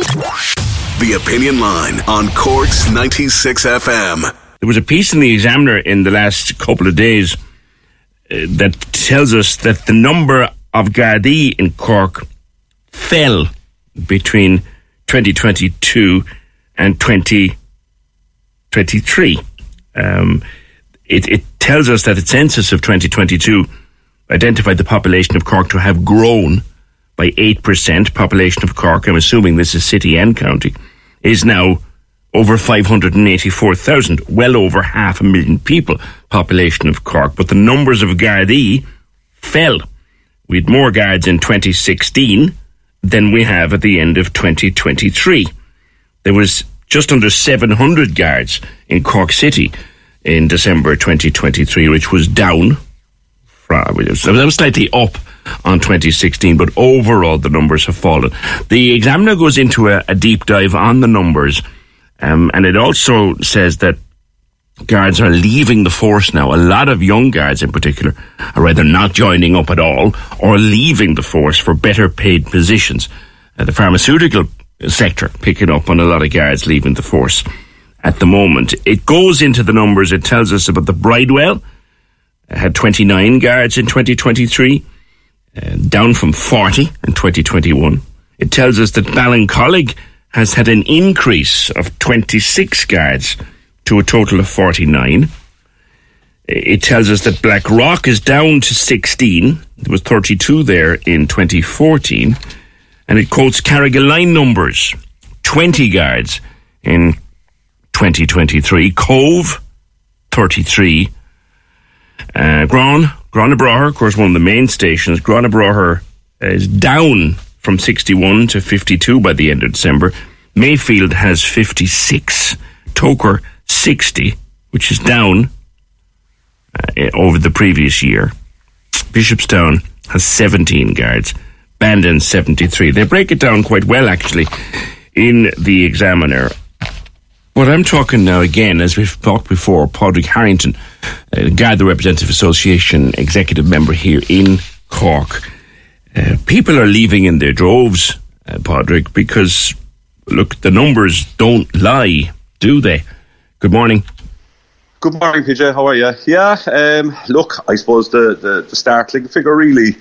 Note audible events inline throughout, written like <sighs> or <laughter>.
The Opinion Line on Cork's 96 FM. There was a piece in the Examiner in the last couple of days uh, that tells us that the number of Gardaí in Cork fell between 2022 and 2023. Um, it, it tells us that the census of 2022 identified the population of Cork to have grown by 8%. Population of Cork, I'm assuming this is city and county, is now over 584,000, well over half a million people, population of Cork. But the numbers of Gardaí fell. We had more guards in 2016 than we have at the end of 2023. There was just under 700 guards in Cork City in December 2023, which was down. That was slightly up on 2016, but overall the numbers have fallen. The examiner goes into a, a deep dive on the numbers, um, and it also says that guards are leaving the force now. A lot of young guards, in particular, are either not joining up at all or leaving the force for better paid positions. Uh, the pharmaceutical sector picking up on a lot of guards leaving the force at the moment. It goes into the numbers. It tells us about the Bridewell. It had 29 guards in 2023, uh, down from 40 in 2021. It tells us that Ballincollig has had an increase of 26 guards to a total of 49. It tells us that Blackrock is down to 16. There was 32 there in 2014. And it quotes Carrigaline numbers 20 guards in 2023. Cobh 33. Uh, Gran, Gurranabraher, of course, one of the main stations. Gurranabraher is down from 61 to 52 by the end of December. Mayfield has 56. Togher, 60, which is down uh, over the previous year. Bishopstown has 17 guards. Bandon, 73. They break it down quite well, actually, in the Examiner. But I'm talking now again, as we've talked before, Padraig Harrington, uh, Garda Representative Association executive member here in Cork. Uh, people are leaving in their droves, uh, Padraig, because, look, the numbers don't lie, do they? Good morning. Good morning, PJ. How are you? Yeah, um, look, I suppose the, the, the startling figure really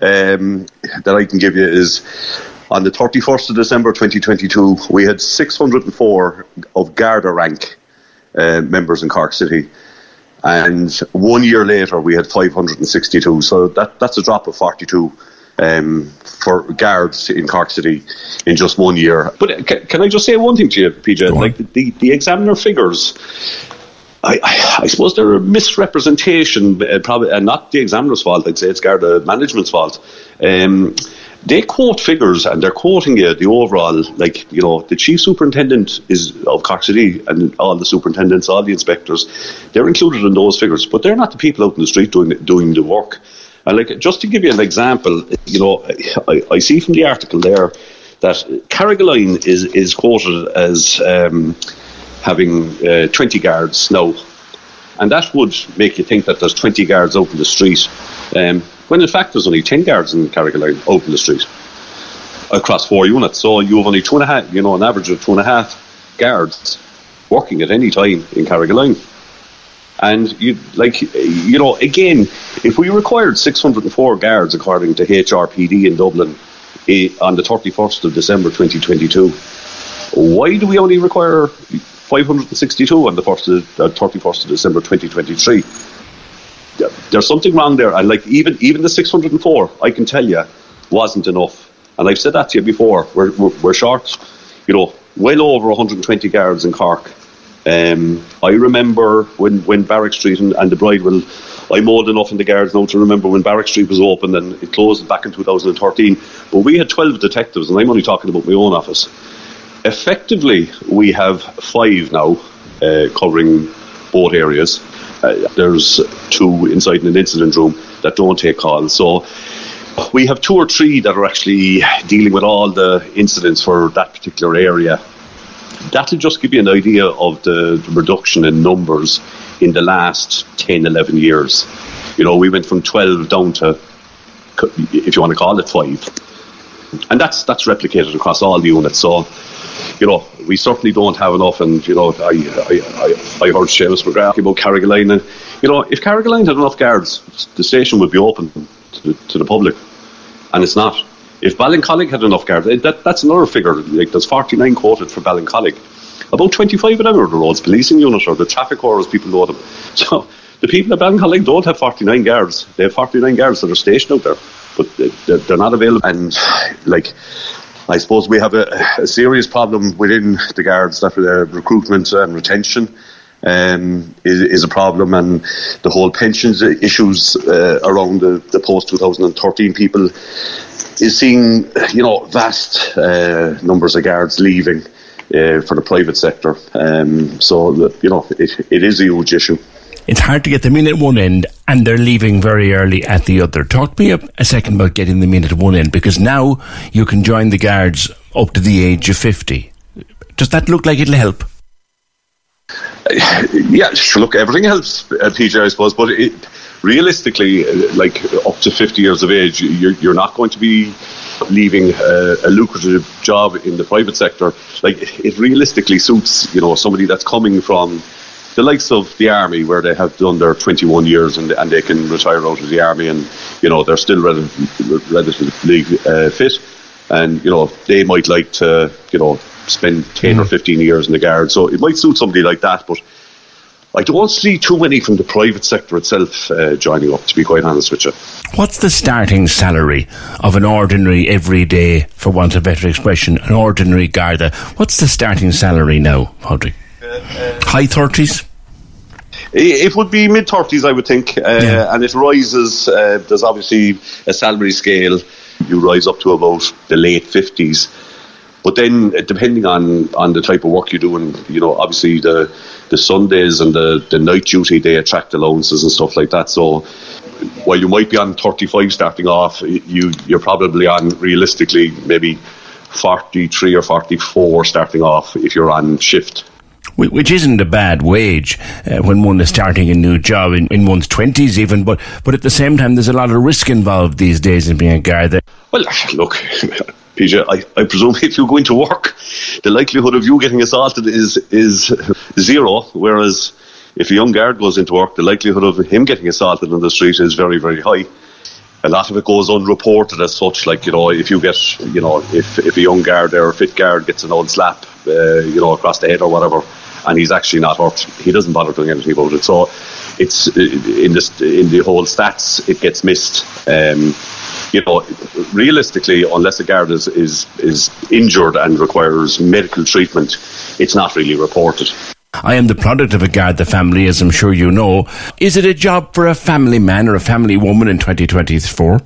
um, that I can give you is on the 31st of December 2022, we had 604 of Garda rank uh, members in Cork City. And one year later, we had 562. So that, that's a drop of 42 um, for guards in Cork City in just one year. But can, can I just say one thing to you, PJ? Like the, the examiner figures, I, I, suppose they're a misrepresentation, uh, probably, and not the examiner's fault. I'd say it's Garda management's fault. Um, they quote figures and they're quoting you the overall, like, you know, the chief superintendent is of Cork City and all the superintendents, all the inspectors, they're included in those figures, but they're not the people out in the street doing doing the work. And like, just to give you an example, you know, I, I see from the article there that Carrigaline is is quoted as um, having uh, 20 guards now, and that would make you think that there's 20 guards out in the street. Um, when in fact there's only 10 guards in Carrigaline in the street across four units. So you have only two and a half, you know, an average of two and a half guards working at any time in Carrigaline. And you like, you know, again, if we required 604 guards according to HRPD in Dublin eh, on the 31st of December 2022, why do we only require 562 on the 1st of, uh, 31st of December 2023? there's something wrong there. And like even even the 604, I can tell you, wasn't enough. And I've said that to you before. We're we're, we're short, you know, well over 120 guards in Cork. Um, I remember when, when Barrack Street and, and the Bridewell, I'm old enough in the guards now to remember when Barrack Street was open and it closed back in 2013. But we had 12 detectives, and I'm only talking about my own office. Effectively, we have five now uh, covering both areas. Uh, there's two inside an incident room that don't take calls. So we have two or three that are actually dealing with all the incidents for that particular area. That'll just give you an idea of the reduction in numbers in the last 10, 11 years. You know, we went from 12 down to, if you want to call it five. and that's that's replicated across all the units. So, you know, we certainly don't have enough. And you know, I I, I, I heard Seamus McGrath about Carrigaline, and you know, if Carrigaline had enough guards, the station would be open to the, to the public, and it's not. If Ballincollig had enough guards, eh, that, that's another figure. Like there's 49 quoted for Ballincollig. About 25 of them are the roads policing unit or the traffic corps, people know them. <laughs> So the people at Ballincollig don't have 49 guards. They have 49 guards that are stationed out there, but they're not available. And like, I suppose we have a, a serious problem within the guards that uh, recruitment and retention. Um, is, is, a problem, and the whole pensions issues uh, around the, the post 2013 people is seeing, you know, vast uh, numbers of guards leaving uh, for the private sector. Um, so, you know, it, it is a huge issue it's hard to get them in at one end and they're leaving very early at the other. Talk to me a, a second about getting them in at one end because now you can join the guards up to the age of 50. Does that look like it'll help? Uh, yeah, look, everything helps, uh, PJ, I suppose, but it, realistically, uh, like up to 50 years of age, you're, you're not going to be leaving a, a, lucrative job in the private sector. Like, it realistically suits, you know, somebody that's coming from the likes of the army, where they have done their 21 years and, and they can retire out of the army, and you know they're still relatively, relatively uh, fit, and you know they might like to you know spend 10 mm. or 15 years in the guard, so it might suit somebody like that, but. I don't see too many from the private sector itself uh, joining up, to be quite honest with you. What's the starting salary of an ordinary, everyday, for want of a better expression, an ordinary Garda? What's the starting salary now, Padraig? High 30s? It would be mid 30s, I would think. Uh, yeah. And it rises, uh, there's obviously a salary scale. You rise up to about the late 50s. But then, depending on, on the type of work you do, and you know, obviously the the Sundays and the, the night duty, they attract allowances and stuff like that. So, while you might be on 35 starting off, you you're probably on realistically maybe 43 or 44 starting off if you're on shift which isn't a bad wage uh, when one is starting a new job in, in one's 20s even, but, but at the same time, there's a lot of risk involved these days in being a guard. Well, <laughs> look, <laughs> PJ, I, I presume if you go into work, the likelihood of you getting assaulted is, is zero, whereas if a young guard goes into work, the likelihood of him getting assaulted on the street is very, very high a lot of it goes unreported as such. Like you know, if you get you know, if if a young guard or a fit guard gets an old slap, uh, you know, across the head or whatever, and he's actually not hurt, he doesn't bother doing anything about it. So it's uh, in this in the whole stats, it gets missed. Um, you know, realistically, unless a guard is, is is injured and requires medical treatment, it's not really reported. I am the product of a Garda family, as I'm sure you know. Is it a job for a family man or a family woman in 2024?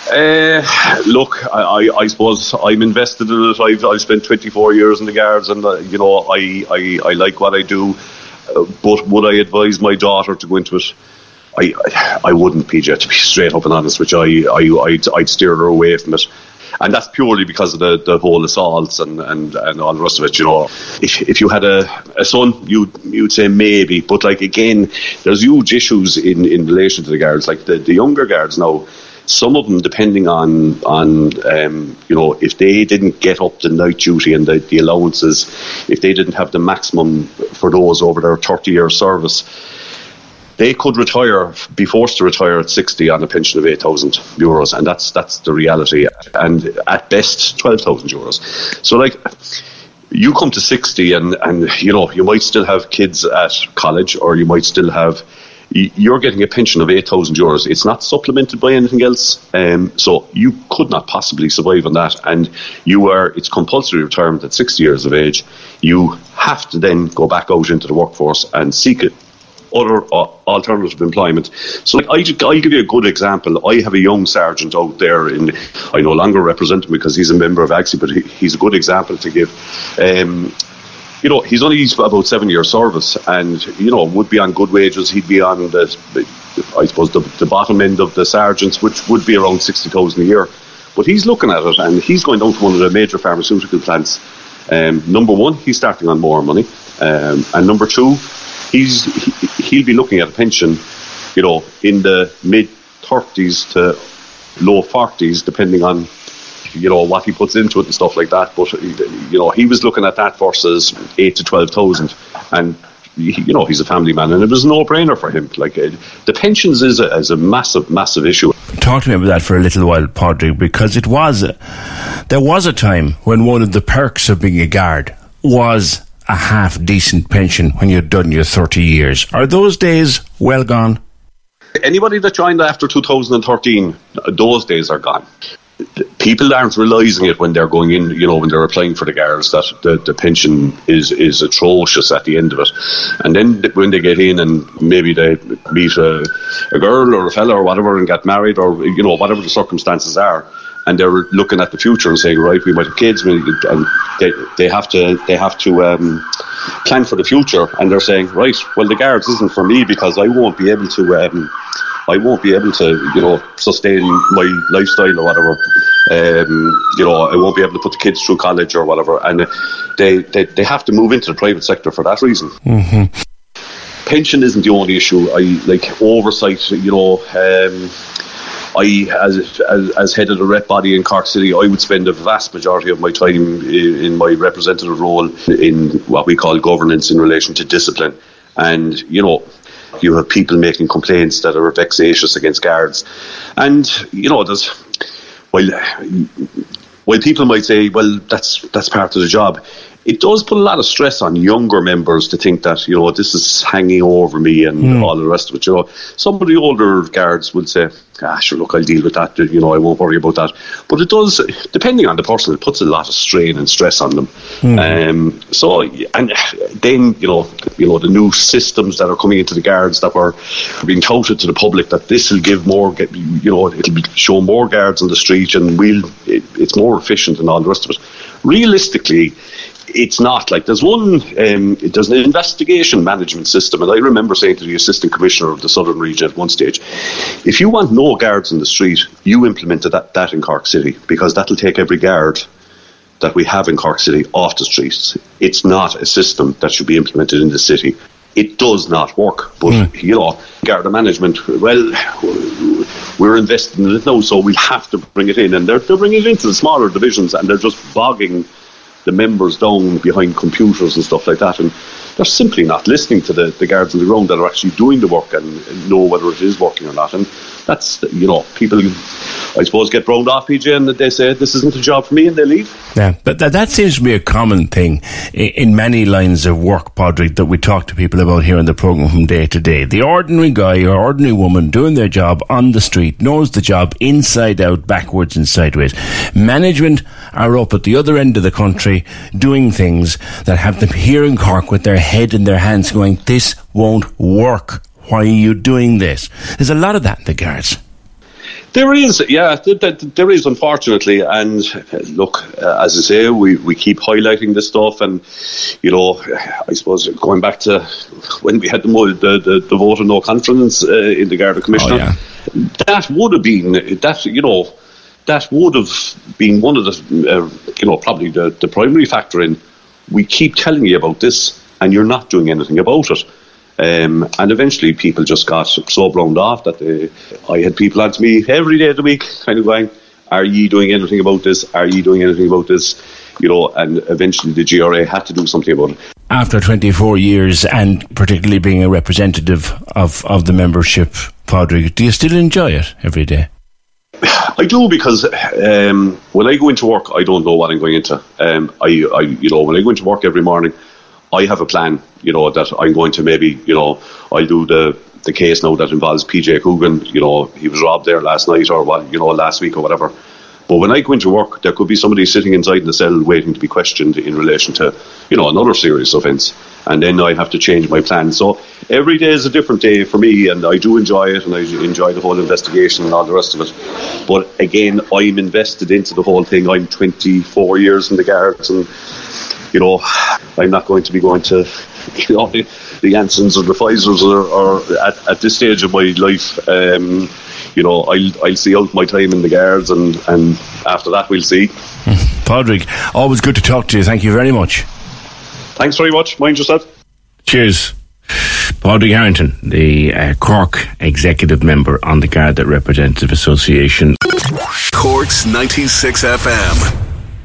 Uh, look, I, I, suppose I'm invested in it. I've, I've spent 24 years in the Guards, and uh, you know I, I, I like what I do. Uh, but would I advise my daughter to go into it? I, I wouldn't, PJ. To be straight up and honest, which I, I, I'd, I'd steer her away from it and that's purely because of the, the whole assaults and, and, and all the rest of it. You know, if, if you had a, a son, you'd you'd say maybe, but like again, there's huge issues in, in relation to the guards. Like the, the younger guards now, some of them, depending on on um, you know, if they didn't get up the night duty and the, the allowances, if they didn't have the maximum for those over their 30 year service they could retire, be forced to retire at 60 on a pension of 8,000 euros, and that's that's the reality. And at best, 12,000 euros. So, like, you come to 60, and and you know you might still have kids at college, or you might still have. You're getting a pension of 8,000 euros. It's not supplemented by anything else. Um, so you could not possibly survive on that. And you are, it's compulsory retirement at 60 years of age. You have to then go back out into the workforce and seek it other uh, alternative employment. So, like, I, I'll give you a good example. I have a young sergeant out there, in I no longer represent him because he's a member of AGSI, but he, he's a good example to give. Um, you know, he's only about seven years service, and you know, would be on good wages. He'd be on the, I suppose, the, the bottom end of the sergeants, which would be around sixty thousand a year. But he's looking at it, and he's going down to one of the major pharmaceutical plants. Um, number one, he's starting on more money, um, and number two, he's he'll be looking at a pension, you know, in the mid 30s to low 40s, depending on you know what he puts into it and stuff like that. But you know, he was looking at that versus eight to twelve thousand, and you know he's a family man, and it was a no-brainer for him. Like uh, the pensions is a, is a massive, massive issue. Talk to me about that for a little while, Padraig, because it was a, there was a time when one of the perks of being a guard was a half decent pension when you'd done your thirty years. Are those days well gone? Anybody that joined after 2013, those days are gone people aren't realising it when they're going in, you know, when they're applying for the guards that the, the pension is, is atrocious at the end of it. And then when they get in and maybe they meet a, a girl or a fella or whatever and get married or, you know, whatever the circumstances are, and they're looking at the future and saying, right, we might have kids, and they, they have to they have to um, plan for the future, and they're saying, right, well, the guards isn't for me because I won't be able to um, I won't be able to, you know, sustain my lifestyle or whatever. Um, you know, I won't be able to put the kids through college or whatever. And they, they, they have to move into the private sector for that reason. Mm-hmm. Pension isn't the only issue. I like oversight, you know. Um, I, as, as, as head of the rep body in Cork City, I would spend a vast majority of my time in, in my representative role in what we call governance in relation to discipline. And, you know, you have people making complaints that are vexatious against guards. And, you know, there's, well, while people might say, well, that's, that's part of the job, it does put a lot of stress on younger members to think that you know this is hanging over me and mm. all the rest of it. You know, some of the older guards would say, "Ah, sure, look, I'll deal with that. You know, I won't worry about that." But it does, depending on the person, it puts a lot of strain and stress on them. Mm. Um, so, and then you know, you know, the new systems that are coming into the guards that were being touted to the public that this will give more, you know, it'll show more guards on the street and we'll, it, it's more efficient and all the rest of it. Realistically it's not. Like there's one um, there's an investigation management system and I remember saying to the assistant commissioner of the southern region at one stage if you want no guards in the street you implemented that, that in Cork City because that'll take every guard that we have in Cork City off the streets. It's not a system that should be implemented in the city. It does not work but mm. you know guard management well we're investing in it now so we'll have to bring it in. And they're, they're bringing it into the smaller divisions and they're just bogging the members down behind computers and stuff like that. And they're simply not listening to the, the guards on the ground that are actually doing the work and, and know whether it is working or not. And that's, you know, people, I suppose, get rolled off, PJ, and they say, this isn't a job for me, and they leave. Yeah, but that, that seems to be a common thing in, in many lines of work, Padraig, that we talk to people about here on the programme from day to day. The ordinary guy or ordinary woman doing their job on the street knows the job inside out, backwards and sideways. Management are up at the other end of the country doing things that have them here in Cork with their head in their hands going, this won't work. Why are you doing this? There's a lot of that in the guards. There is, yeah, there is, unfortunately. And look, uh, as I say, we, we keep highlighting this stuff. And, you know, I suppose going back to when we had the, the, the, the vote of no confidence uh, in the Garda Commissioner, oh, yeah. that would have been, that, you know, that would have been one of the, uh, you know, probably the, the primary factor in we keep telling you about this and you're not doing anything about it. Um, and eventually people just got so blown off that they, I had people on to me every day of the week kind of going, are you doing anything about this? Are you doing anything about this? You know, and eventually the GRA had to do something about it. After 24 years and particularly being a representative of, of the membership, Padraig, do you still enjoy it every day? <sighs> I do because um, when I go into work, I don't know what I'm going into. Um, I, I, you know, when I go into work every morning, I have a plan, you know, that I'm going to maybe, you know, I'll do the the case now that involves PJ Coogan. You know, he was robbed there last night or what, you know, last week or whatever. But when I go into work, there could be somebody sitting inside in the cell waiting to be questioned in relation to, you know, another serious offence. And then I have to change my plan. So every day is a different day for me, and I do enjoy it, and I enjoy the whole investigation and all the rest of it. But again, I'm invested into the whole thing. I'm 24 years in the guards, and you know, I'm not going to be going to, <laughs> you know, the, Janssens or the Pfizers or at, at, this stage of my life. Um, you know, I'll, I'll see out my time in the guards, and, and after that, we'll see. <laughs> Padraig, always good to talk to you. Thank you very much. Thanks very much. Mind yourself. Cheers. Padraig Harrington, the uh, Cork executive member on the Garda Representative Association. Cork's 96 FM.